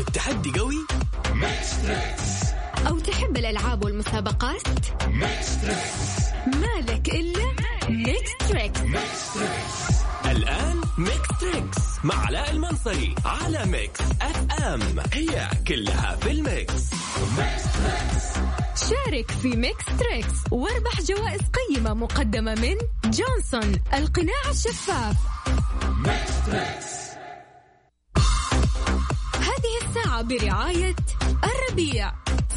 كيف التحدي قوي أو تحب الألعاب والمسابقات مالك إلا Mix Trix الآن Mix Trix مع علاء المنصري على Mix FM هي كلها في ال mix شارك في Mix Trix واربح جوائز قيمة مقدمة من جونسون القناع الشفاف. هذه الساعة برعاية الربيع.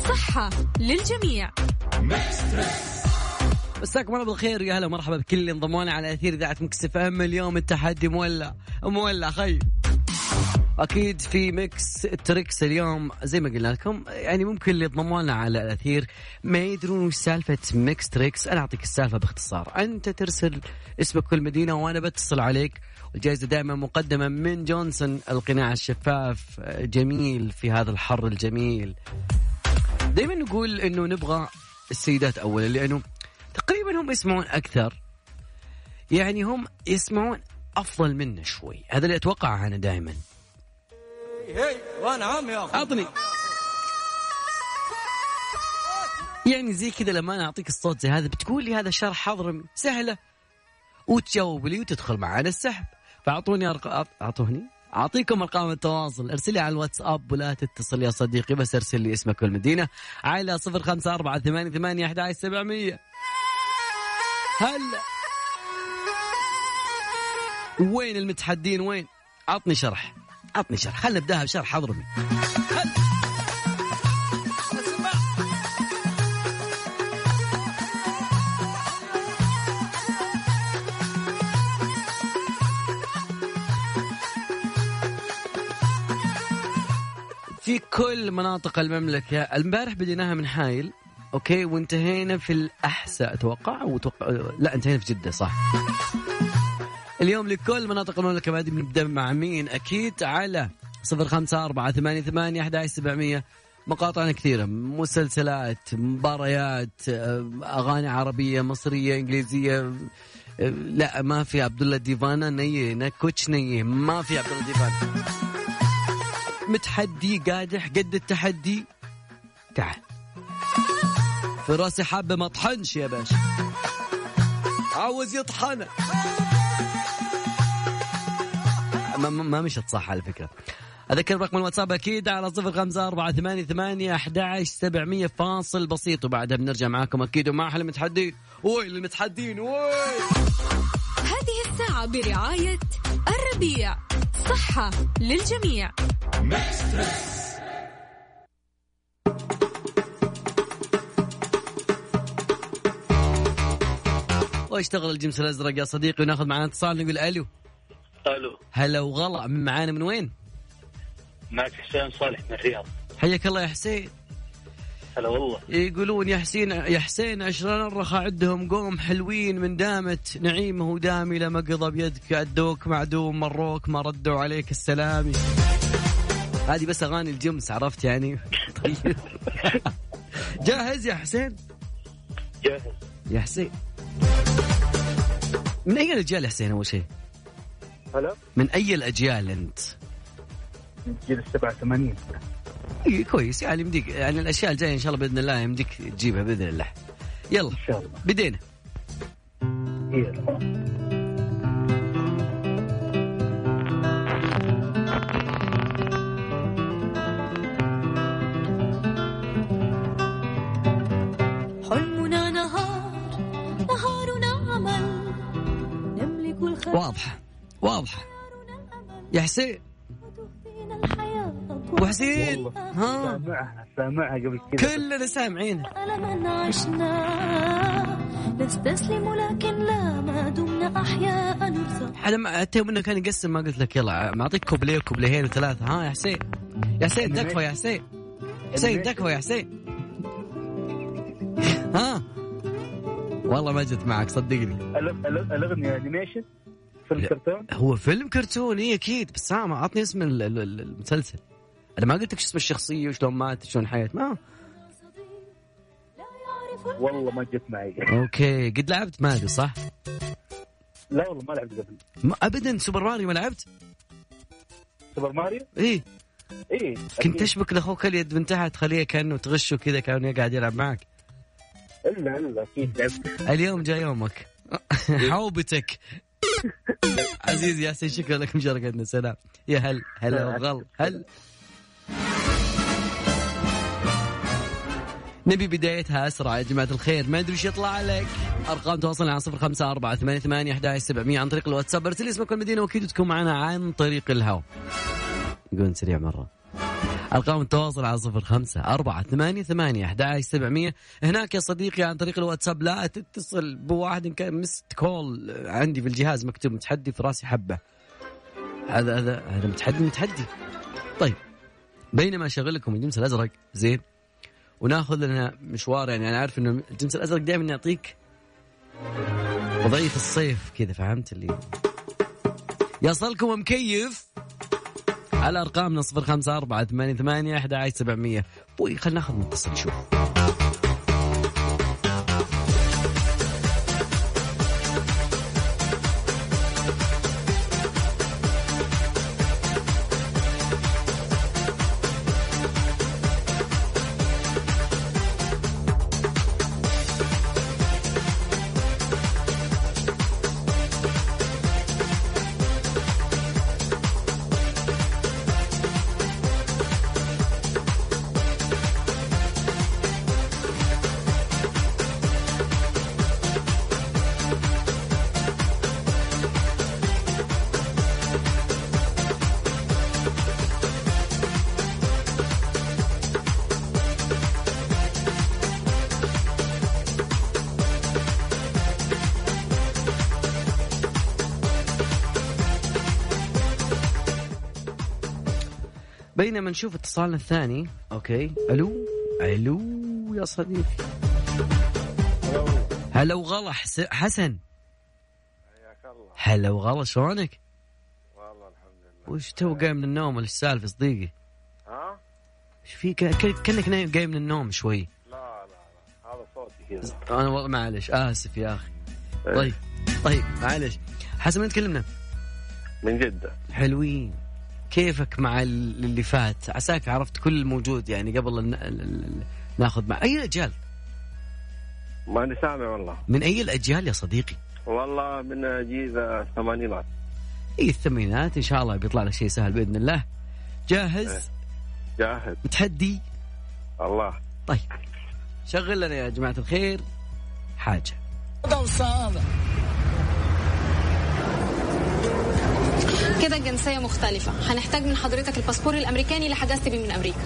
صحة للجميع. مساكم الله بالخير. يا هلا ومرحبا بكل اللي انضموا لنا على أثير إذاعة Mix FM. اليوم التحدي مولع. مولع خي. أكيد في Mix Trix اليوم. زي ما قلنا لكم يعني ممكن اللي ينضموا لنا على الأثير ما يدرون وش سالفة Mix Trix. أنا أعطيك السالفة باختصار. أنت ترسل اسمك كل مدينه وأنا بتصل عليك. الجائزة دائما مقدمة من جونسون القناع الشفاف. جميل في هذا الحر الجميل. دائما نقول إنه نبغى السيدات اولا لأنه تقريبا هم يسمعون أكثر. يعني هم يسمعون أفضل منا شوي. هذا اللي أتوقعه أنا دائما. هي وأنا عم يا أخي يعني زي كذا لما أنا أعطيك الصوت زي هذا بتقول لي هذا شرح حضرمي سهلة وتجاوب لي وتدخل معنا السحب. فأعطوني ارقام أعطوني؟ أعطيكم أرقام التواصل. ارسل لي على الواتساب ولا تتصل يا صديقي بس أرسل لي اسمك والمدينة. على صفر خمسة أربعة ثمانية ثمانية أحد سبعمية. هلا وين المتحدين؟ وين؟ عطني شرح. عطني شرح. خلنا نبدأها بشرح حضرمي. كل مناطق المملكة. البارح بديناها من حايل أوكي؟ وانتهينا في الأحساء أتوقع؟ وتوقع لا انتهينا في جدة صح. اليوم لكل مناطق المملكة. بعد بنبدأ مع مين؟ أكيد على صفر خمسة أربعة ثمانية ثمانية أحد سبعمية. مقاطعنا كثيرة. مسلسلات مباريات أغاني عربية مصرية إنجليزية. لا ما في عبد الله ديفانا نية كوتش نية. ما في عبد الله ديفانا. متحدي قادح قد التحدي. تعال. في راسي حابة ما طحنش يا باشا. عاوز يطحن. ما, ما مشت صح على فكرة. أذكر رقم الواتساب أكيد على صفر خمسة أربعة ثمانية ثمانية أحد سبعمية فاصل بسيط. وبعدها بنرجع معاكم أكيد ومع أحلى المتحدين وين المتحدين. وين هذه الساعة برعاية الربيع. صحة للجميع. واشتغل الجمس الأزرق يا صديقي وناخذ معنا اتصال نقول ألو. ألو. هلا وغلا من معانا من وين؟ معك حسين صالح من الرياض. حياك الله يا حسين. هلا والله. يقولون يا حسين يا حسين عشرين الرخاء عندهم قوم حلوين من دامت نعيمة ودامي لما قضى بيدك. ادوك معدوم مروك ما ردوا عليك السلامي هذه بس أغاني الجمس عرفت يعني؟ طيب. جاهز يا حسين؟ جاهز. يا حسين. من أي الأجيال يا حسين أول شيء؟ هلا. من أي الأجيال أنت؟ جيل السبعة ثمانين إيه كويس. يعني يمديك يعني الأشياء الجاية إن شاء الله بإذن الله يمديك تجيبها بإذن الله. يلا. إن شاء الله. بدينا. إيه. حلمنا نهار نهارنا عمل. نملك الخير. واضحة. واضحة. يا حسين. حسين؟ ها. سامعها سامعها قبل كذا. كلنا سامعينها ألما عشنا نستسلم لكن لا ما دمنا أحياء نرزق. حدا ما اتهم إنه كان يقسم ما قلت لك يلا معطيك كوبليه وكوبليهين وثلاثة. ها يا حسين. يا حسين تكفى يا حسين. حسين تكفى يا حسين. ها. والله ما جت معك صدقني. ال- ال- الاغنية animation في الكرتون هو فيلم كرتوني أكيد بس ها ما عطني اسم ال- ال- ال- المسلسل. أنا ما قلت لك شو اسم الشخصية وشلون مات شلون حياة ما. والله ما جت معي. أوكي قد لعبت؟ ماريو صح؟ لا والله ما لعبت قبل. ما ابدا سوبر ماريو ما لعبت؟ سوبر ماريو؟ إيه إيه كنت. تشبك لأخوك اليد من تحت خليه كأنه تغشه كذا كأنه قاعد يلعب معك. إلا إلا أكيد لعبت. اليوم جاء يومك. حوبتك. عزيزي ياسين شكرا لك مشاركتنا سلام. يا هل هلا وغل هل. نبي بدايتها أسرع يا جماعة الخير. ما أدري إيش يطلع لك أرقام تواصلنا على صفر خمسة أربعة ثمانية ثمانية أحد سبعمية عن طريق الواتساب. ارسل اسمك والمدينة وأكيد تكون معنا عن طريق الهواء. يقول سريع مرة. أرقام التواصل على صفر خمسة أربعة ثمانية ثمانية أحد سبعمية. هناك يا صديقي عن طريق الواتساب لا تتصل بواحد كان مست كول عندي في الجهاز مكتوب متحدي في رأسي حبة. هذا هذا هذا متحدي متحدي. طيب بينما أشغل لكم الجنس الأزرق. زين. وناخذ لنا مشوار يعني أنا عارف إنه الجنس الأزرق دائما يعطيك وضعية الصيف كذا فهمت اللي؟ يصلكم مكيف على أرقامنا صفر خمسة أربعة ثمانية ثمانية أحد عشر سبعمية. بوي خلينا ناخذ متصل نشوف بينما نشوف اتصالنا الثاني. أوكي. ألو؟ ألو يا صديقي. هلا وغلا حس- حسن. هلا وغلا شلونك؟ والله الحمد لله. وش تو قايم من النوم ولا السالفة صديقي؟ ها؟ إيش فيك كأنك نايم قايم من النوم شوي. لا لا لا. هذا صوتي كذا. أنا والله معلش آسف يا أخي. إيه. طيب طيب معلش. حسن من تكلمنا؟ من جدة. حلوين. كيفك مع ال- اللي فات؟ عساك عرفت كل الموجود يعني قبل ال- ال- ال- ناخذ مع أي الاجيال ماني سامع والله. من أي الأجيال يا صديقي؟ والله من جيل الثمانينات. أي الثمانينات إن شاء الله بيطلع لك شيء سهل بإذن الله. جاهز؟ إيه. جاهد متحدي؟ الله. طيب. شغل لنا يا جماعة الخير. حاجة. كده الجنسية مختلفة. هنحتاج من حضرتك الباسبور الأمريكاني اللي حجزت بيه من أمريكا.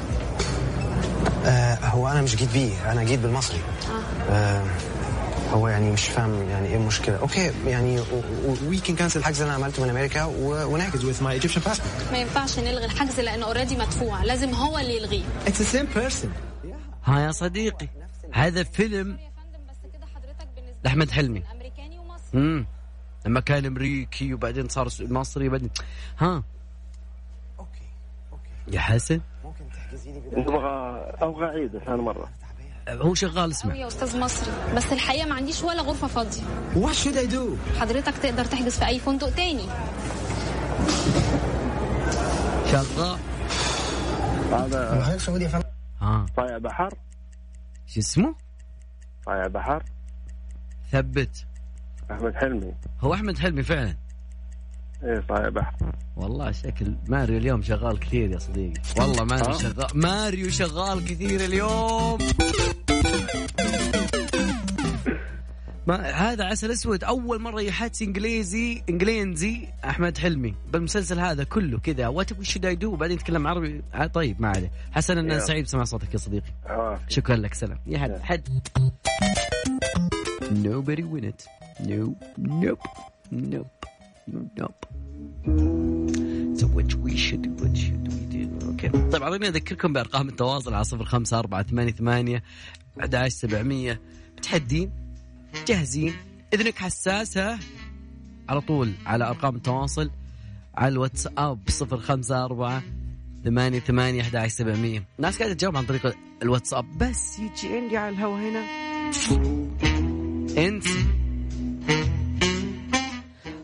آه هو أنا مش جيت بيه أنا جيت بالمصري. آه. هو يعني مش فاهم يعني إيه المشكلة. أوكي يعني we can cancel الحجز اللي أنا عملته من أمريكا ونحجز with my Egyptian passport. ما ينفعش نلغي الحجز لأنه already مدفوع. لازم هو اللي يلغيه. It's the same person. ها يا صديقي هذا فيلم يا فندم بس كده حضرتك بالنسبة لأحمد حلمي. أمريكاني ومصري. امم لما كان أمريكي وبعدين صار مصري وبعدين ها؟ okay okay. يا حسن؟ ممكن تحجزي لي بدل نبغى أبغى اعيد ثاني مرة. هو شغال اسمع. يا أستاذ مصري بس الحقيقة ما عنديش ولا غرفة فاضية. What should I do? حضرتك تقدر تحجز في أي فندق تاني. شغال. هذا سعودي يا فندم. ها. صايع بحر. شو اسمه؟ صايع بحر. ثبت. أحمد حلمي. هو أحمد حلمي فعلا؟ إيه صايع بحر والله شكل ماريو اليوم شغال كثير يا صديقي. والله ماريو ها؟ شغال. ماريو شغال كثير اليوم. ما هذا عسل أسود. أول مرة يحدث إنجليزي إنجليزي أحمد حلمي بالمسلسل هذا كله كذا. what should I do بعدين يتكلم عربي. آه، طيب ما عليه. حسن أنا. سعيد بسمع صوتك يا صديقي. عوافي شكرا لك سلام. يا حد حد. Nobody win it. No nope. Nope. Nope. So what we should do what should we do? أوكي طيب اعطيني أذكركم بأرقام التواصل على صفر خمسة أربعة ثمانية ثمانية أحد عشر سبعمية. متحدين جاهزين؟ إذنك حساسة على طول على أرقام التواصل على الواتساب صفر خمسة أربعة ثمانية ثمانية أحد عشر سبعمية. ناس قاعدة تجاوب عن طريق الواتساب. بس يجي عندي على الهوا هنا. انسى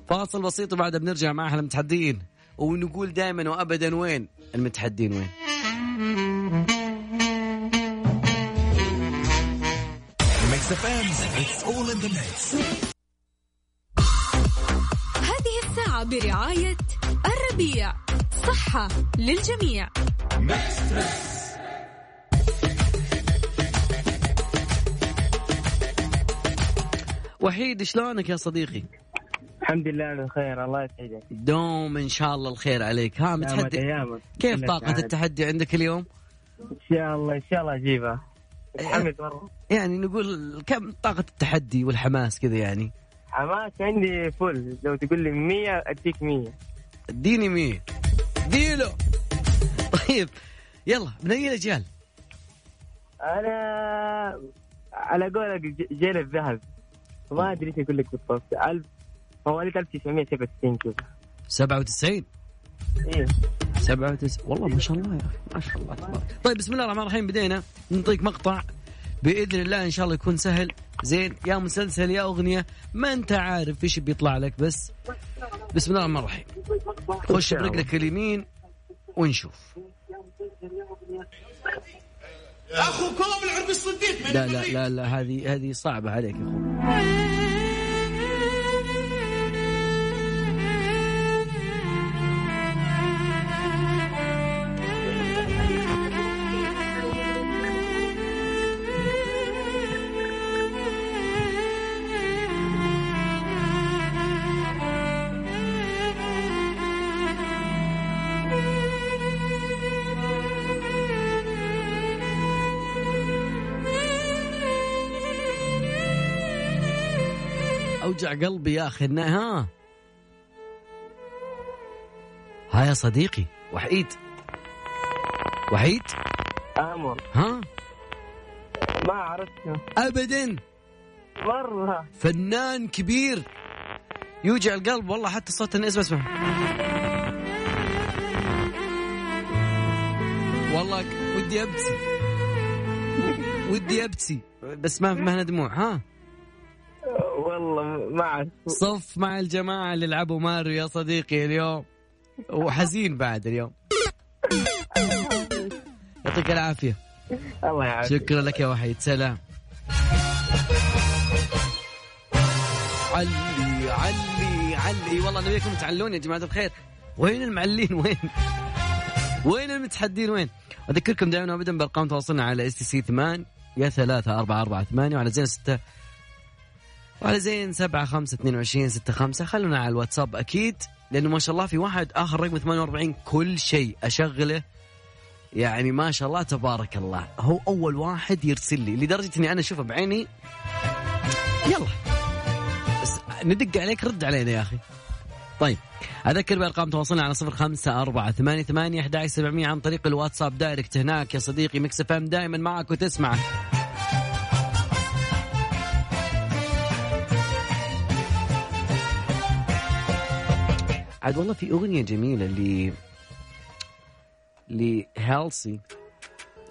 فاصل بسيط وبعدها بنرجع مع أهل المتحدين. ونقول دائما وابدا وين المتحدين وين؟ Mix Mix هذه الساعة برعاية الربيع. صحة للجميع. وحيد شلونك يا صديقي؟ الحمد لله بخير الله يسعدك. دوم إن شاء الله الخير عليك. ها متحدي كيف طاقة. التحدي عندك اليوم؟ إن شاء الله إن شاء الله اجيبها متحمس مرة. يعني نقول كم طاقة التحدي والحماس كذا يعني؟ حماس عندي فل لو تقول لي 100 أديك 100 أديني مين ديله طيب يلا من أي الأجيال؟ أنا على قولك جيل الذهب. ما أدري إيش أقول لك بالضبط. 1000 مواليد 1997 كذا. 97 إيه. 97 والله ما شاء الله يا أخي ما شاء الله تبارك. طيب بسم الله الرحمن الرحيم. بدينا نعطيك مقطع. بإذن الله إن شاء الله يكون سهل. زين يا مسلسل يا أغنية ما أنت عارف إيش بيطلع لك بس. بسم الله الرحمن الرحيم. خش برجلك اليمين ونشوف. اخوكم العربي الصديق لا لا لا لا هذه هذه صعبة عليك يا أخوي. اوجع قلبي يا أخي إن- ها؟ ها يا صديقي وحيد. وحيد؟ أمر. ها؟ ما عرفته. ابدا. مرة. فنان كبير. يوجع القلب والله حتى صوت الناس اسمع والله ودي ابكي ودي ابكي بس ما ما هنا دموع ها؟ والله ما أعرف. صف مع الجماعة اللي لعبوا ماريو يا صديقي اليوم. وحزين بعد اليوم. يعطيك العافية. الله يعافيك. شكرا لك يا وحيد. سلام. علي علي علي. والله نبيكم تعلون يا جماعة الخير. وين المعلين؟ وين؟ وين المتحدين؟ وين؟ أذكركم دائما وأبدا بأرقام تواصلنا على STC 8 يا 3 4 4 8 وعلى زين 6 وعلى زين 7 5 22 6 5 خلونا على الواتساب أكيد لأنه ما شاء الله في واحد آخر رقم 48 كل شيء أشغله. يعني ما شاء الله تبارك الله هو أول واحد يرسل لي لدرجة إني أنا أشوفه بعيني. يلا. بس ندق عليك رد علينا يا أخي. طيب أذكر بأرقام تواصلنا على صفر خمسة أربعة ثمانية ثمانية عن طريق الواتساب. direct هناك يا صديقي Mix FM دائما معك وتسمعك عاد والله في اغنيه جميله ل Halsey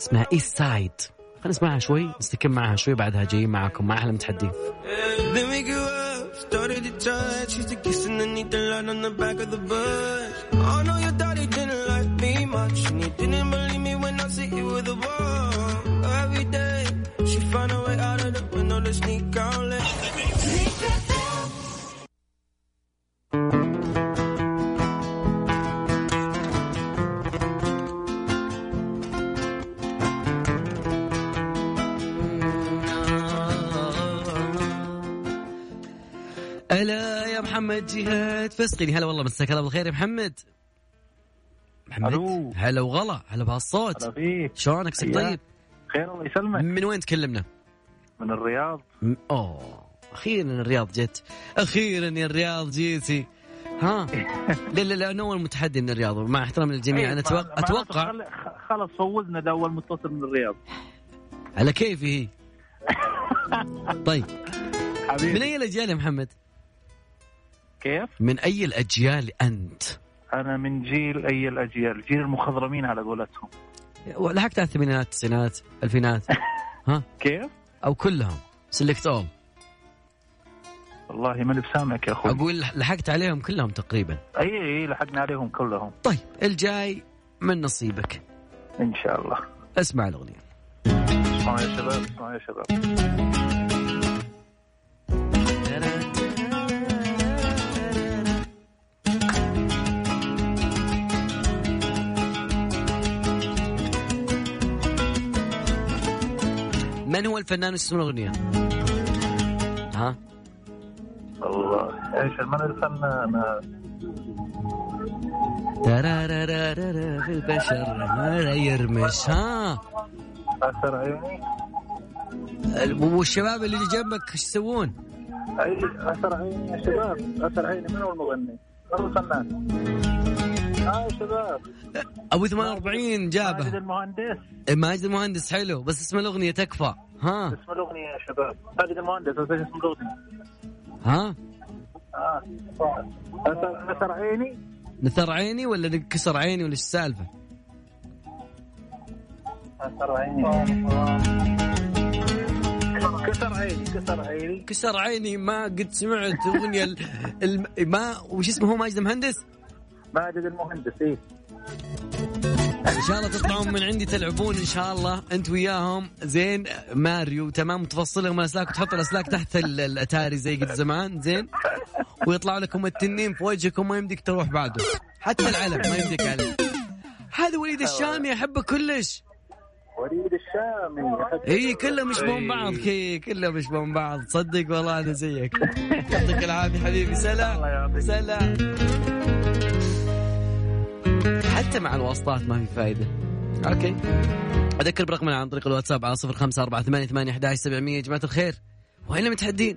اسمها Eastside خلينا نسمعها شوي نستكم معها شوي بعدها جايين معاكم مع أحلى to sneak هلا يا محمد جهاد. فسقني هلا والله مساك الله بالخير يا محمد. محمد. هلا وغلا هلا بهالصوت. هلا فيك. شلونك. طيب؟ خير الله يسلمك. من وين تكلمنا؟ من الرياض. م- أوه. أخيرا الرياض جت أخيرا يا الرياض جيتي. ها؟ لا لا لا أنا أول متحدي من الرياض مع احترامي للجميع. إيه، أنا أتوقع خل- خ- خلص فوزنا ده أول متصل من الرياض. على كيفي. هي طيب. حبيبي. من أي الأجيال يا محمد؟ كيف؟ من أي الأجيال أنت؟ أنا من جيل أي الأجيال جيل المخضرمين على قولتهم. لحقت على الثمانينات التسعينات الفينات. ها؟ كيف؟ أو كلهم سلكت اول والله ماني بسامعك يا أخوي. أقول لحقت عليهم كلهم تقريبا. أي أي لحقنا عليهم كلهم. طيب الجاي من نصيبك. إن شاء الله. اسمع الأغنية. اسمعوا يا شباب اسمعوا يا شباب. من هو الفنان اسم الأغنية؟ ها؟ الله إيش من الفنان ترارارارارا في البشر ما يرمش ها أثر عيني والشباب اللي جنبك إيش يسوون؟ أثر عيني يا شباب أثر عيني من هو المغني؟ من هو الفنان؟ آه يا شباب. أبو 48 جابه ماجد المهندس. ماجد المهندس حلو. بس اسم الأغنية تكفى. ها؟ اسم الأغنية يا شباب. ماجد المهندس بس اسم الأغنية؟ ها؟ آه اثر عيني؟ نثر عيني ولا نكسر عيني ولا إيش السالفة؟ كسر عيني. كسر عيني كسر عيني. كسر عيني ما قد سمعت أغنية ال... الم... ما وش اسمه هو ماجد المهندس؟ ماجد المهندس إيه. إن شاء الله تطلعون من عندي تلعبون إن شاء الله. أنت وياهم. زين ماريو تمام. تفصلهم الأسلاك وتحط الأسلاك تحت ال- الأتاري زي قد زمان. زين. ويطلع لكم التنين في وجهكم ما يمديك تروح بعده. حتى العلم ما يمديك عليه. هذا وليد الشامي أحبه كلش. وليد الشامي اي كلهم يشبهون بعض. كي كلهم يشبهون بعض. صدق والله أنا زيك. يعطيك العافية حبيبي. سلام. سلام. حتى مع الواسطات ما في فائده أوكي. أذكر برقمنا عن طريق الواتساب على صفر خمسة أربعة ثمانية ثمانية أحد سبعمية يا جماعة الخير. وين المتحدين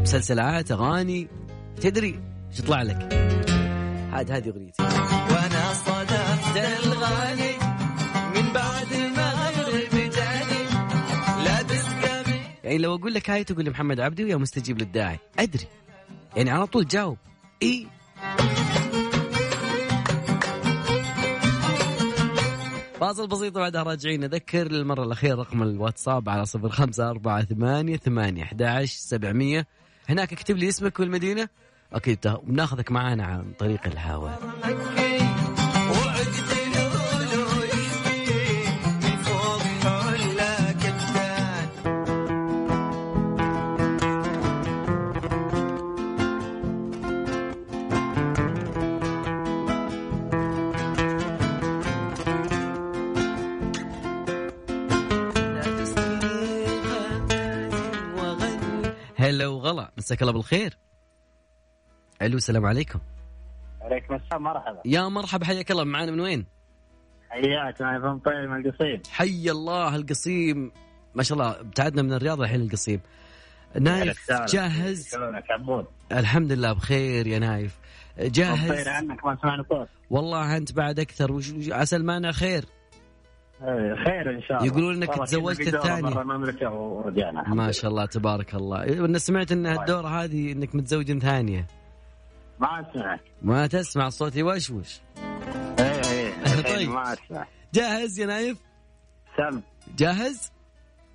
مسلسلات أغاني تدري إيش يطلع لك؟ هاد هذه أغنيتي. وأنا صدفت الغالي من بعد المغرب يعني لو أقول لك هاي تقول لي محمد عبدي ويا مستجيب للداعي. أدري. يعني على طول جاوب. إي. فاصل بسيط وبعدها راجعين اذكر للمرة الأخيرة رقم الواتساب على صفر خمسة أربعة ثمانية ثمانية أحد سبعمية. هناك اكتب لي اسمك والمدينة. أكيد تا- بناخذك معانا عن طريق الهواء. هلا وغلا مساك الله بالخير. ألو السلام عليكم. عليكم السلام مرحبا. يا مرحبا حياك الله. معانا من وين؟ حياك معي فم طيب من القصيم. حي الله القصيم. ما شاء الله ابتعدنا من الرياض الحين القصيم. نايف جاهز؟ الحمد لله بخير يا نايف. جاهز؟ طير عنك ما سمعنا صوت والله أنت بعد أكثر. وش عسى المانع خير. خير إن شاء الله. يقولون والله تزوجت الثاني. برا المملكه ورجعنا. ما. شاء الله تبارك الله. أنا سمعت إن الدوره هذه إنك متزوج ثانية. ما أسمعك. ما تسمع الصوت يوشوش إيه إيه طيب. الحين ما أسمع. جاهز يا نايف؟ سم. جاهز؟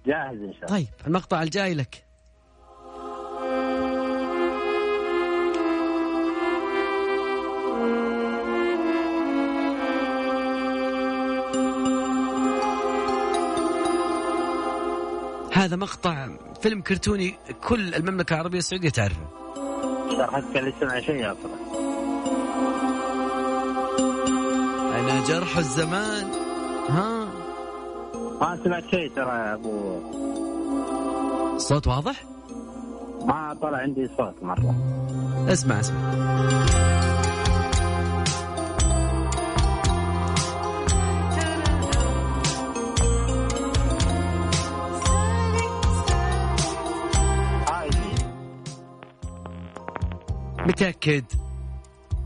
جاهز إن شاء الله. طيب المقطع الجاي لك. هذا مقطع فيلم كرتوني كل المملكة العربية السعودية تعرفه. شرحتك اللي سمع شيء أصلا أنا جرح الزمان. ها؟ ما سمعت شيء ترى يا أبو. الصوت واضح؟ ما طلع عندي صوت مرة. اسمع اسمع. متأكد؟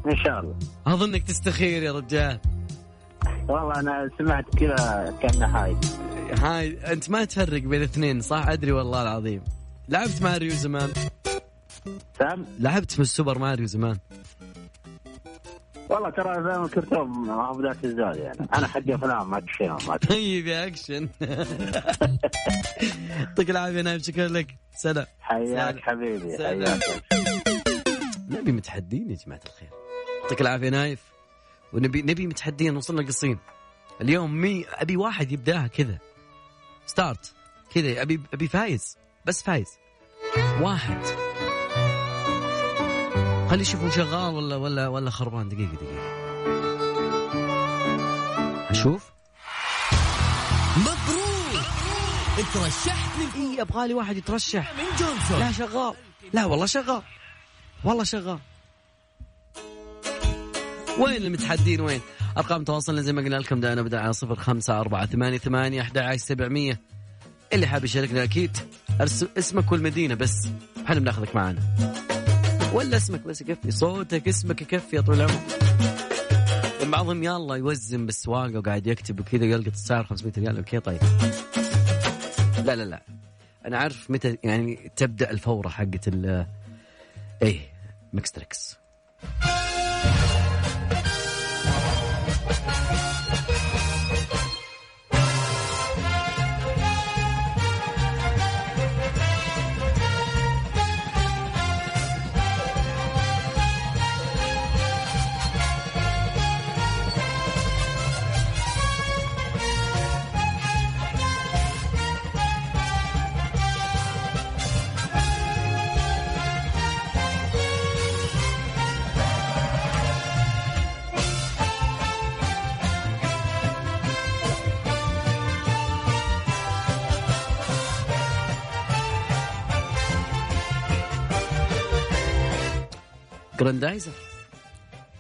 إن شاء الله. أظنك تستخير يا رجال. والله أنا سمعت كذا كان هاي. هاي أنت ما تفرق بين اثنين صح؟ أدري والله العظيم. لعبت ماريو زمان. سام؟ لعبت في ال Super Mario زمان. والله ترى الكرتون ما هو بذاك الزود يعني. أنا حق أفلام اكشن ما طيب يا أكشن. يعطيك العافية نايف شكرا لك. سلام. حياك حبيبي سلام. حياك. نبي متحدين يا جماعة الخير. يعطيك العافية نايف. ونبي نبي متحدين وصلنا قصين اليوم مي أبي واحد يبدأها كذا. start كذا. ابي أبي فايز. بس فايز. واحد. خلي يشوفوا شغال ولا ولا ولا خربان. دقيقه دقيقة. أشوف. مبروك. ترشحت لل اي أبغى لي واحد يترشح. من جونسون. لا شغال. لا والله شغال. والله شغال. وين المتحدين؟ وين؟ أرقام تواصلنا زي ما قلنا لكم دائما نبدأ على صفر خمسة أربعة ثمانية ثمانية أحد سبعمية. اللي حاب يشاركنا أكيد أرسل اسمك والمدينة بس. إحنا بناخذك معنا ولا اسمك بس يكفي صوتك اسمك يكفي يا طويل العمر. بعضهم يلا يوزن بالسواقة وقاعد يكتب وكذا يلقط السعر 500 ريال okay طيب. لا لا لا. أنا عارف متى يعني تبدأ الفورة حقت ال إيه. ميكستريكس جراندايزر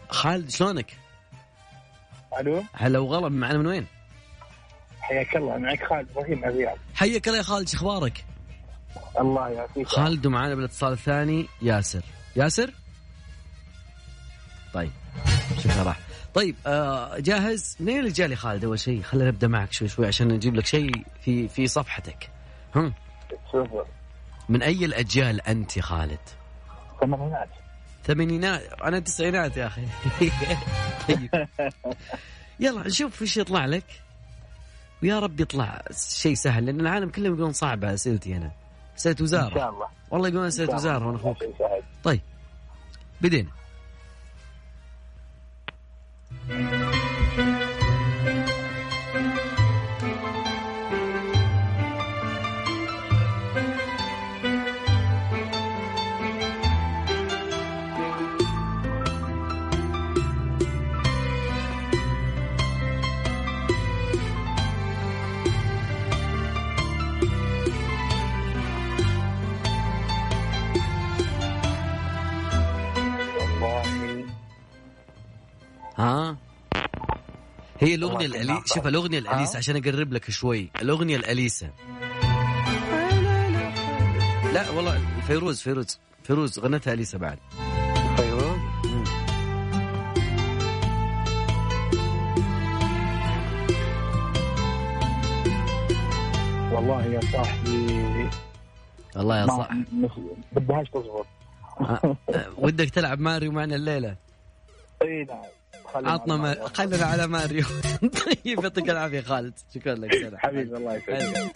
خالد شلونك؟ ألو هلا وغلا معنا من وين؟ حياك الله معك خالد إبراهيم من الرياض حياك الله يا خالد شو أخبارك؟ الله يعافيك خالد ومعنا بالاتصال الثاني ياسر ياسر؟ طيب شكرا راح طيب آه جاهز؟ منين اللي جالي خالد أول شيء؟ خلينا نبدأ معك شوي شوي عشان نجيب لك شيء في في صفحتك. هم من أي الأجيال أنت يا خالد؟ ثمانينات ثمانينات. أنا تسعينات يا أخي. طيب يلا نشوف إيش يطلع لك. ويا رب يطلع شيء سهل لأن العالم كله يقولون صعبه اسئلتي أنا. اسئله وزارة. إن شاء الله. والله يقولون اسئله وزارة. وأنا أخوك. طيب بدينا. ها؟ هي الأغنية. كنا شوف الأغنية الأليسة عشان أقرب لك شوي. الأغنية الأليسة. لا والله فيروز فيروز فيروز غنتها اليسا بعد. فيروز؟ والله يا صاحبي والله يا مش- بدهاش تزبط آه، آه، ودك تلعب ماريو معنا الليلة؟ إي نعم. عطنا ما... خلنا على ماريو. طيب يعطيك العافية خالد. شكرا لك حبيبي الله يسعدك.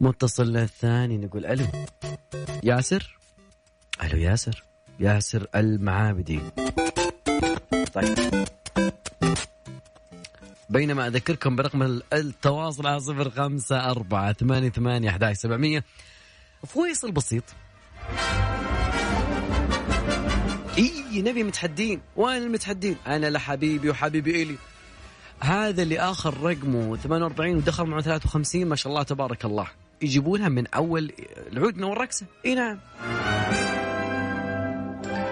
متصل الثاني نقول ألو. ياسر؟ ألو ياسر. ياسر المعابدي. طيب. بينما أذكركم برقم التواصل على صفر خمسة أربعة ثمانية ثمانية فويصل بسيط إي نبي متحدين. وين المتحدين؟ أنا لحبيبي وحبيبي إلي. هذا اللي آخر رقمه 48 ودخل معه 53 ما شاء الله تبارك الله. يجيبونها من أول العود والرقصه إي نعم.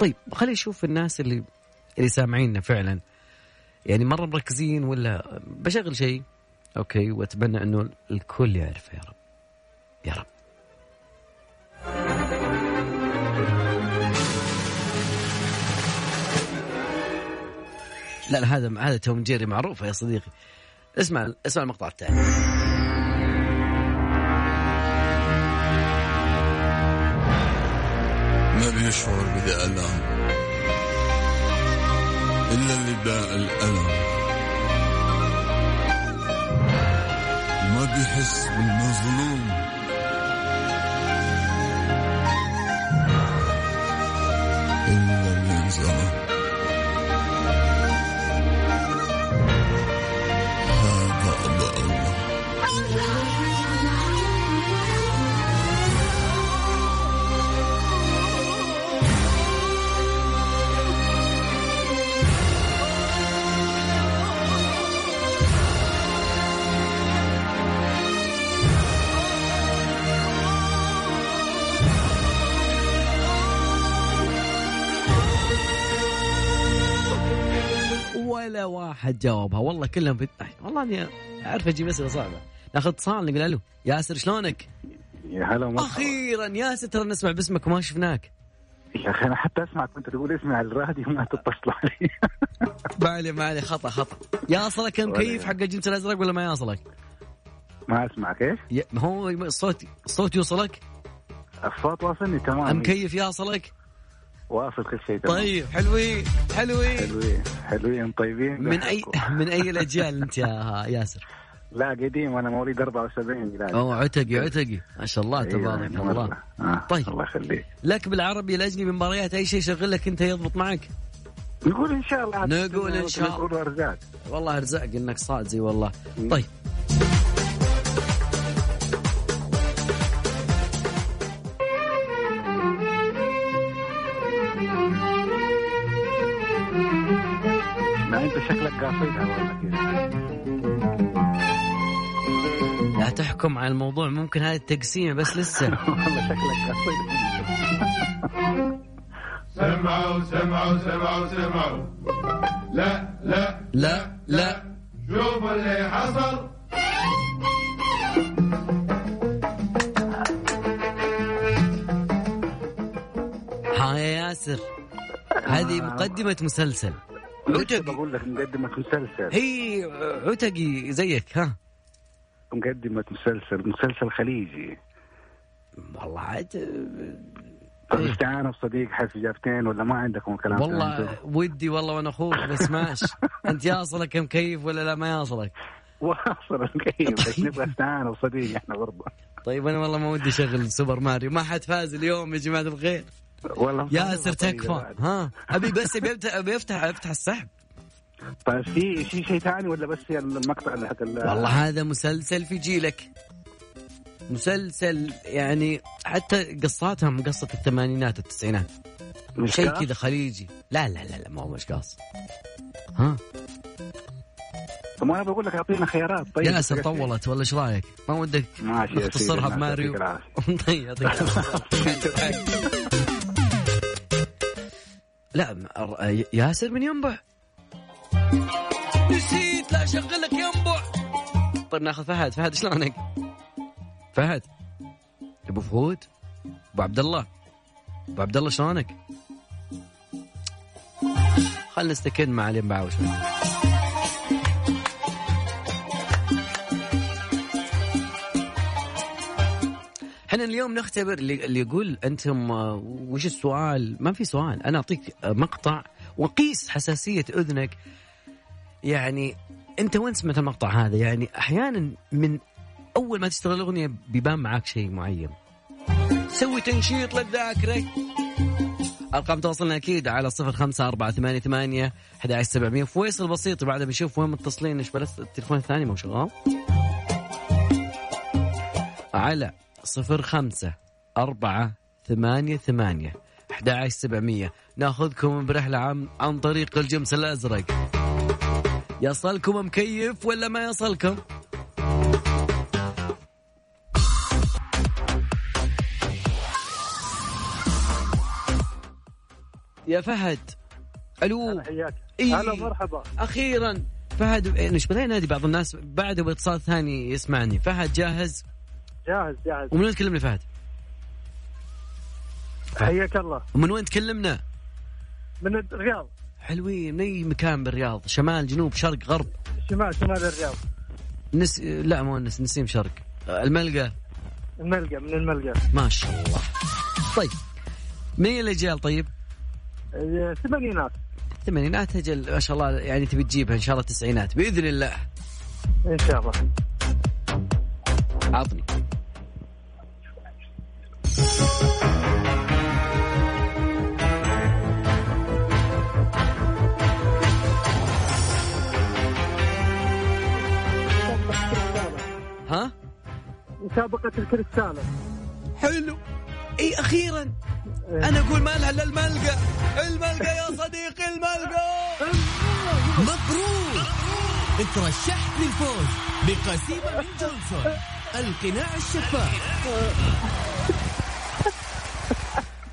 طيب خلينا نشوف الناس اللي اللي سامعيننا فعلا. يعني مرة مركزين ولا بشغل شيء؟ أوكي وأتمنى إنه الكل يعرفه يا رب. يا رب. لا لا هذا هذا توم جيري معروفه يا صديقي. اسمع اسمع المقطع التالي. ما بيشعر بذا ألم إلا اللي باع الألم. ما بيحس بالمظلوم. ولا واحد جاوبها والله كلهم في والله أني أعرف أجيب أسئلة صعبة ناخذ اتصال نقول ألو ياسر شلونك؟ يا هلا ومرحبا أخيرا ياسر ترى نسمع باسمك وما شفناك يا أخي أنا حتى أسمعك وانت تقول اسمي على الراديو ما تتصل علي ما علي ما علي خطأ خطأ ياصلك المكيف حق الجنس الأزرق ولا ما ياصلك؟ ما أسمعك إيش؟ ي- هو الصوت الصوت يوصلك؟ الصوت واصلني تمام المكيف ياصلك؟ وأصل كل شيء تمام. طيب حلوين حلوين. حلوين حلوين طيبين. من اي من أي الأجيال أنت يا ياسر؟ لا قديم أنا مواليد 74 ميلادي أوه عتقي عتقي. ما شاء الله أيوة، تبارك مرة. الله. آه. طيب. الله يخليك. لك بالعربي الاجنبي مباريات أي شيء شغل لك أنت يضبط معك؟ نقول إن شاء الله. نقول إن شاء الله. نقول أرزاق. والله أرزاق إنك صادزي والله. طيب. لا تحكم على الموضوع ممكن هذه التقسيمة بس لسه. والله شكلك سمعوا سمعوا سمعوا سمعوا. لا لا لا لا. شوفوا اللي حصل. ها يا ياسر هذه مقدمة مسلسل. لسه بقول لك مقدمة مسلسل؟ هي عتقي زيك ها؟ مقدمة مسلسل مسلسل خليجي. والله عاد طيب استعانة بصديق حذف إجابتين ولا ما عندكم أنتم؟ والله ودي والله وأنا أخوك بس ماشي أنت ياصلك مكيف ولا لا ما ياصلك؟ واصل الكيف بس طيب. نبغى استعانة بصديق إحنا برضه طيب أنا والله ما ودي أشغل سوبر ماريو. ما حد فاز اليوم يا جماعة الخير. والله ياسر طيب تكفى بعد. ها أبي بس أفتح أفتح السحب. طيب في في شيء ثاني ولا بس هي المقطع اللي حق ال- والله هذا مسلسل في جيلك. مسلسل يعني حتى قصاتها من قصة الثمانينات والتسعينات مش شيء؟ كذا خليجي. لا لا لا لا ما هو مش قاص. ها؟ طب ما أنا بقول لك أعطينا خيارات. طيب ياسر طولت ولا إيش رأيك؟ ما ودك نختصرها بماريو. طيب يعطيك. لا ياسر من ينبع. نسيت لا اشغل لك ينبع طيب ناخذ فهد. فهد شلونك؟ فهد. أبو فهود؟ أبو عبد الله. أبو عبد الله شلونك؟ خلنا نستكن مع الينبع شوي. إحنا اليوم نختبر اللي, اللي يقول أنتم آه، وش السؤال؟ ما في سؤال، أنا أعطيك آه، مقطع وقيس حساسية أذنك. يعني أنت وين سمعت المقطع هذا؟ يعني أحيانا من أول ما تشتغل الأغنية بيبان معاك شيء معين. سوي تنشيط للذاكرة. أرقام تواصلنا أكيد على صفر خمسة أربعة ثمانية ثمانية أحد سبعمية فويصل بسيط بعدها بنشوف وين متصلين إيش بس التليفون الثاني مو شغال على صفر خمسة أربعة ثمانية ثمانية أحد عشر سبعمية. ناخذكم برحلة عن, عن طريق الجمس الأزرق. يصلكم مكيف ولا ما يصلكم؟ يا فهد ألو. حياك. إيه. هلا مرحبا. أخيرا فهد إيش بدأ ينادي بعض الناس بعده باتصال ثاني يسمعني. فهد جاهز؟ جاهز جاهز. ومن وين تكلمني فهد؟ حياك الله. ومن وين تكلمنا؟ من الرياض. حلوين من أي مكان بالرياض؟ شمال جنوب شرق غرب؟ شمال شمال الرياض. نس لا مو نس نسيم شرق. الملقى الملقى من الملقى ما شاء الله. طيب مين الاجيال طيب؟ آه، ثمانينات. الثمانينات أجل ما شاء الله يعني تبي تجيبها إن شاء الله التسعينات بإذن الله. إن شاء الله. عطني. مسابقة الكريستالة حلو. إي أخيرا. أنا أقول ما لها إلا الملقى. الملقى يا صديقي الملقى. مبروك. ترشحت للفوز بقسيمة من جونسون القناع الشفاف.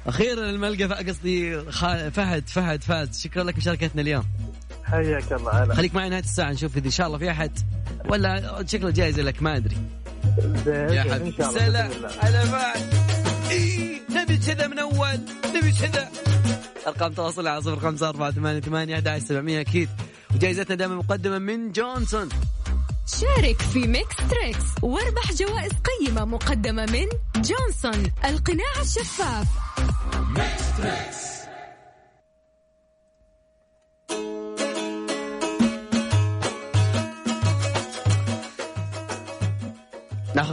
أخيرا الملقى قصدي فهد فهد فاز شكرا لك مشاركتنا اليوم. حياك الله خليك معي نهاية الساعة نشوف إذا إن شاء الله في أحد. ولا شكله جايزه لك ما أدري. يا حبيبي. سلام. على بعد. إيه، نبي كذا من أول. نبي كذا. أرقام تواصل على صفر خمسة أربعة ثمانية ثمانية سبعمية. أكيد. وجائزتنا دائما مقدمة من جونسون. شارك في Mix Trix. واربح جوائز قيمة مقدمة من جونسون. القناع الشفاف. ناخذ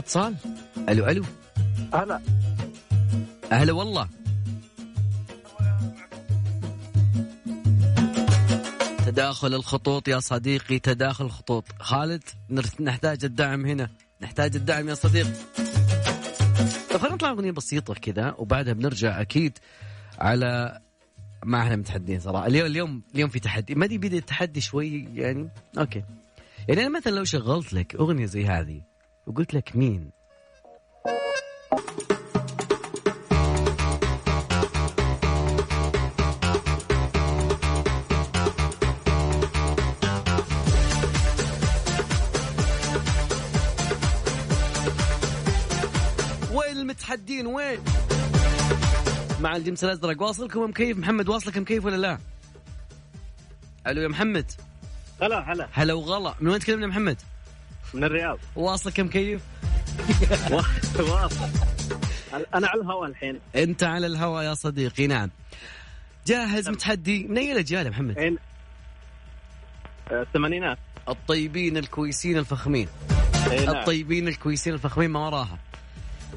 اتصال؟ ألو ألو. هلا. هلا والله. تداخل الخطوط يا صديقي تداخل الخطوط. خالد نر- نحتاج الدعم هنا. نحتاج الدعم يا صديقي طيب خلينا نطلع أغنية بسيطة كذا وبعدها بنرجع أكيد على ما إحنا متحدين صراحة. اليوم اليوم اليوم في تحدي. ما دي بدا التحدي شوي يعني؟ أوكي. يعني أنا مثلا لو شغلت لك أغنية زي هذه وقلت لك مين. وين المتحدين؟ وين؟ مع الجمس الأزرق. واصلكم مكيف محمد واصلك مكيف ولا لا؟ ألو يا محمد. هلا هلا. هلا وغلا. من وين تكلمنا محمد؟ من الرياض. واصلك مكيف واصل. أنا على الهواء الحين. أنت على الهواء يا صديقي نعم. جاهز متحدي؟ من أي الأجيال يا محمد؟ إن... آه، الثمانينات الطيبين الكويسين الفخمين. نعم. الطيبين الكويسين الفخمين ما وراها.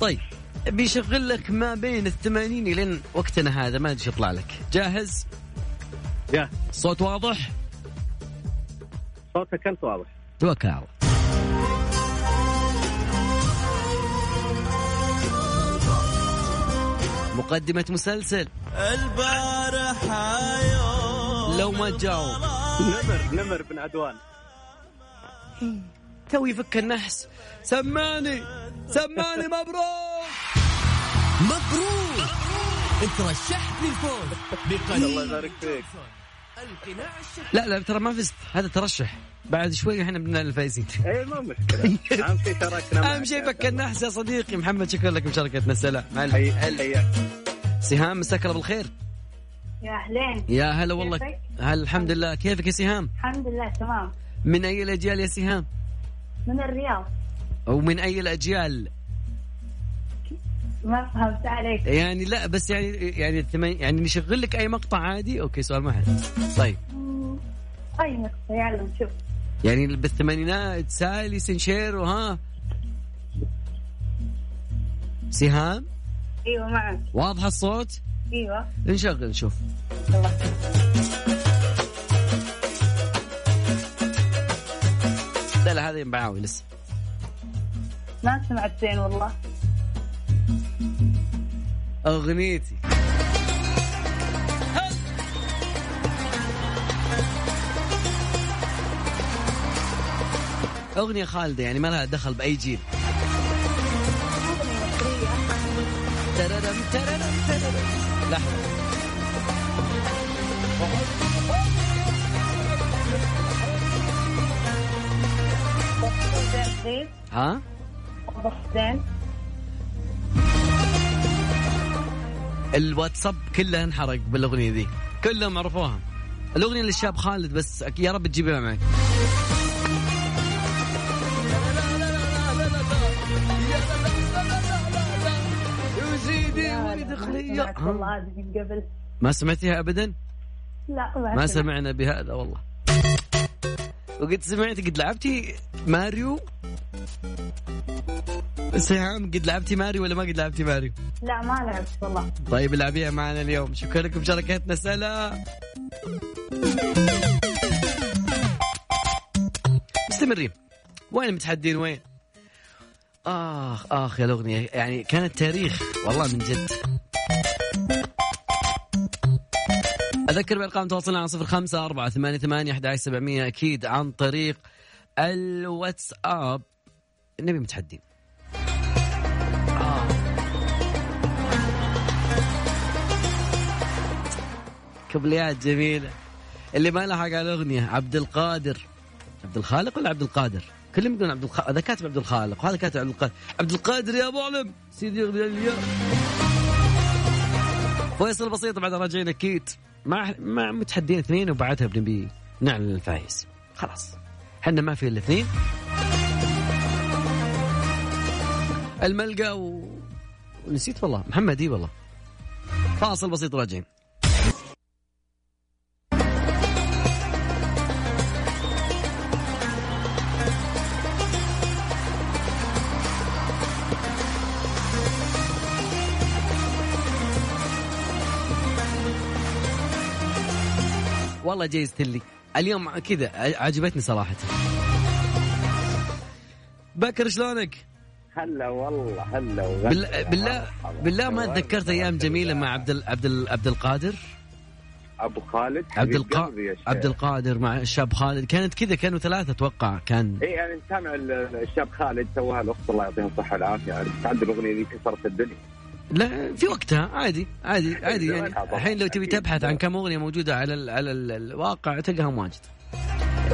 طيب بيشغل لك ما بين الثمانين لين وقتنا هذا ما ادري يطلع لك. جاهز؟ جاهز. صوت واضح؟ صوتك انت واضح. توكل على الله. مقدمة مسلسل. البارحة يوم لو ما تجاوب نمر نمر بن عدوان. توي فك النحس. سماني سماني مبروك. مبروك. ترشحت للفوز بقسيمة الله يبارك فيك. لا لا ترى ما فزت. هذا ترشح. بعد شوي إحنا بننال الفايزين. اي ما مشكلة. أهم شيء شاركنا أهم شيء يا فك النحس يا صديقي محمد شكرا لك مشاركتنا السلام هلا سهام مساك الله بالخير. يا أهلين. يا هلا والله. كيفك؟ هلا الحمد لله. كيفك يا سهام؟ الحمد لله تمام. من أي الأجيال يا سهام؟ من الرياض. أو من أي الأجيال؟ ما فهمت عليك. يعني لا بس يعني يعني الثمان- يعني نشغل لك أي مقطع عادي؟ أوكي سؤال واحد طيب. مم، أي نقطة يلا نشوف يعني بالثمانينات سالي سنشير وها؟ سهام؟ أيوة معك. واضح الصوت؟ أيوة. نشغل نشوف يلا. لا لا هذا ينبعاوي لسه. ما سمعت زين والله. أغنيتي. أغنية خالدة يعني ما لها دخل بأي جيل. لحظة. ها؟ الواتساب كله انحرق بالأغنية ذي كلهم عرفوها. الأغنية للشاب خالد بس يا رب تجيبها معك. والله من قبل. ما سمعتيها ابدا؟ لا ما سمعنا بهذا والله. وقد سمعت قد لعبتي ماريو؟ سهام قد لعبتي ماريو ولا ما قد لعبتي ماريو؟ لا ما لعبت والله. طيب العبيها معنا اليوم. شكرا لكم شاركتنا. سلام. مستمرين. وين المتحدين وين؟ آخ آخ يا الأغنية. يعني كانت تاريخ. والله من جد. أذكر بأرقام تواصلنا على صفر خمسة أربعة ثمانية ثمانية أحد سبعمية أكيد عن طريق الواتساب. نبي متحدين آه. كوبليات جميلة. اللي ما لحق على الأغنية عبد القادر. عبد الخالق ولا عبد القادر؟ كلهم يقولون عبد الخالق هذا كاتب عبد الخالق وهذا كاتب عبد القادر. عبد القادر يا أبو علم. سيدي اليوم. فيصل بسيط بعد راجعين أكيد. مع مع متحدين اثنين وبعدها بنبي نعلن الفايز. خلاص. إحنا ما في إلا اثنين. الملقى. ونسيت والله. محمد إي والله. فاصل بسيط راجعين والله جايزت لي اليوم كذا عجبتني صراحة. بكر شلونك؟ هلا والله هلا. بالله بالله, بالله ما تذكرت أيام جميلة مع عبد ال- عبد ال- عبد القادر؟ أبو خالد عبد حبيب القا... قلبي يا شيخ. عبد القادر مع الشاب خالد. كانت كذا كانوا ثلاثة أتوقع كان. إي يعني سامع ال- الشاب خالد سواها الأخت الله يعطيها الصحة والعافية. يعني تعد الأغنية دي كسرت الدنيا. لا في وقتها عادي عادي عادي يعني. الحين لو تبي تبحث عن كم أغنية موجودة على ال... على ال... الواقع تلقاهم واجد.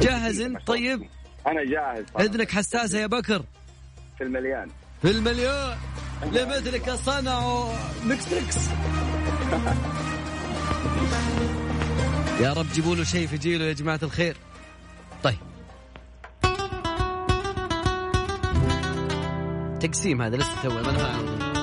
جاهز أنت؟ طيب. أنا جاهز. طبعاً. إذنك حساسة يا بكر. في المليان. في المليون. لمثلك صنعوا Mix Trix يا رب جيبوا له شيء في جيله يا جماعة الخير. طيب. تقسيم هذا لسه تو طب ما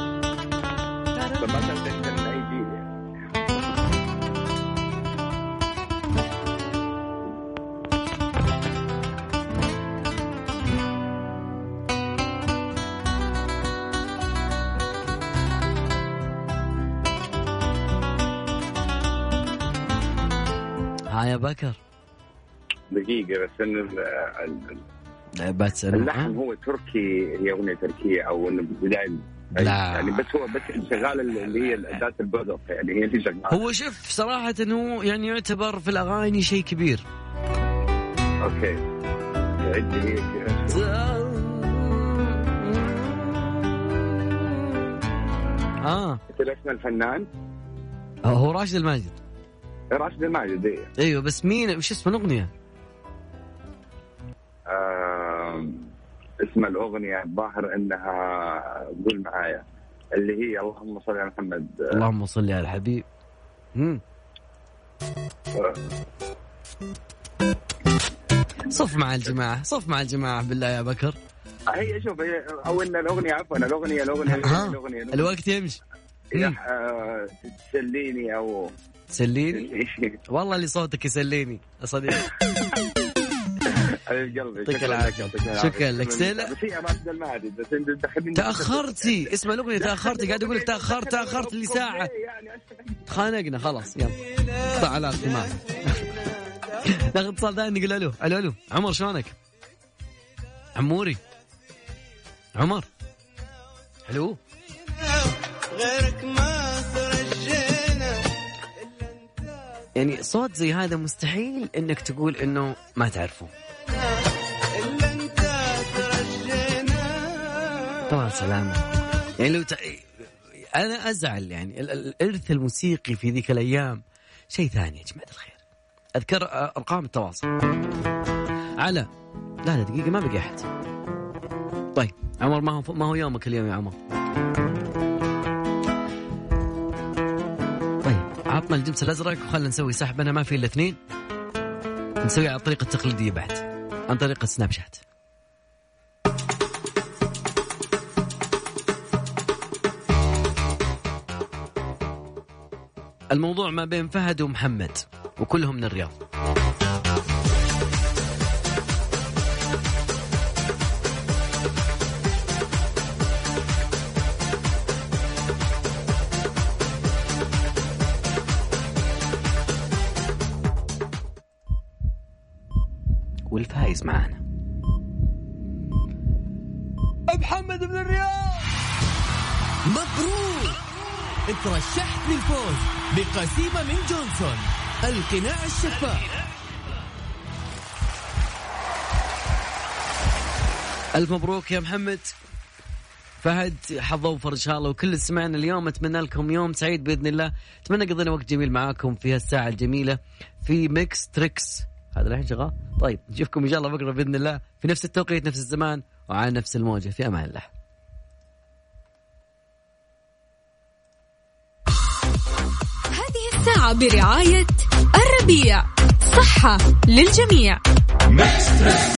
ها يا بكر. دقيقة بس ان ال- ال- بتسأل اللحن هو تركي هي أغنية تركية أو إنه بداية لا. يعني بس هو بس شغال اللي هي الاداه البودر يعني هي اللي شغالة. هو شوف صراحة إنه يعني يعتبر في الأغاني شيء كبير. أوكي. هيك آه. قلت اسم الفنان؟ هو راشد الماجد. راشد الماجد إيه. أيوه بس مين؟ وش اسم الأغنية؟ آم، اسم الأغنية الظاهر إنها قول معايا اللي هي اللهم صل على محمد. اللهم صل على الحبيب. صف مع الجماعة صف مع الجماعة بالله يا بكر. هي شوف هي أو إن الأغنية عفوا الأغنية الأغنية الاغنيه الأغنية- الوقت يمشي. آه، تسليني أو سليني؟ والله اللي صوتك يسليني يا صديقي. حبيب قلبي. يعطيك العافية. شكرا لك. سيلا. بس هي راشد الماجد بس انت تدخلني تأخرتي. اسم الأغنية تأخرتي. قاعد أقول لك تأخرت تأخرت لي ساعة تخانقنا خلاص يلا. قطع علاقتي معك ناخذ اتصال ثاني نقول ألو. ألو ألو. عمر شلونك؟ عموري. عمر. حلو غيرك ما ترجينا يعني صوت زي هذا مستحيل إنك تقول إنه ما تعرفه طبعا سلامة. يعني لو ت... أنا أزعل يعني ال- ال- الإرث الموسيقي في ذيك الأيام. شيء ثاني يا جماعة الخير. أذكر آه، أرقام التواصل. على. لا لا دقيقة ما بقي أحد. طيب عمر ما هو ما هو يومك اليوم يا عمر؟ طيب عطنا الجنس الأزرق وخلنا نسوي سحب أنا ما في إلا اثنين. نسويها على الطريقة التقليدية بعد. عن طريق السناب شات. الموضوع ما بين فهد ومحمد وكلهم من الرياض. والفايز معانا. محمد بن الرياض. مبروك. ترشحت للفوز بقسيمة من جونسون القناع الشفاف ألف مبروك يا محمد. فهد حظ اوفر إن شاء الله وكل اللي سمعنا اليوم أتمنى لكم يوم سعيد بإذن الله. أتمنى قضينا وقت جميل معاكم في هالساعة الجميلة في ميكس تريكس هذا الحين شغال طيب نشوفكم إن شاء الله بكرة بإذن الله في نفس التوقيت نفس الزمان وعلى نفس الموجة. في أمان الله. هذه الساعة برعاية الربيع. صحة للجميع.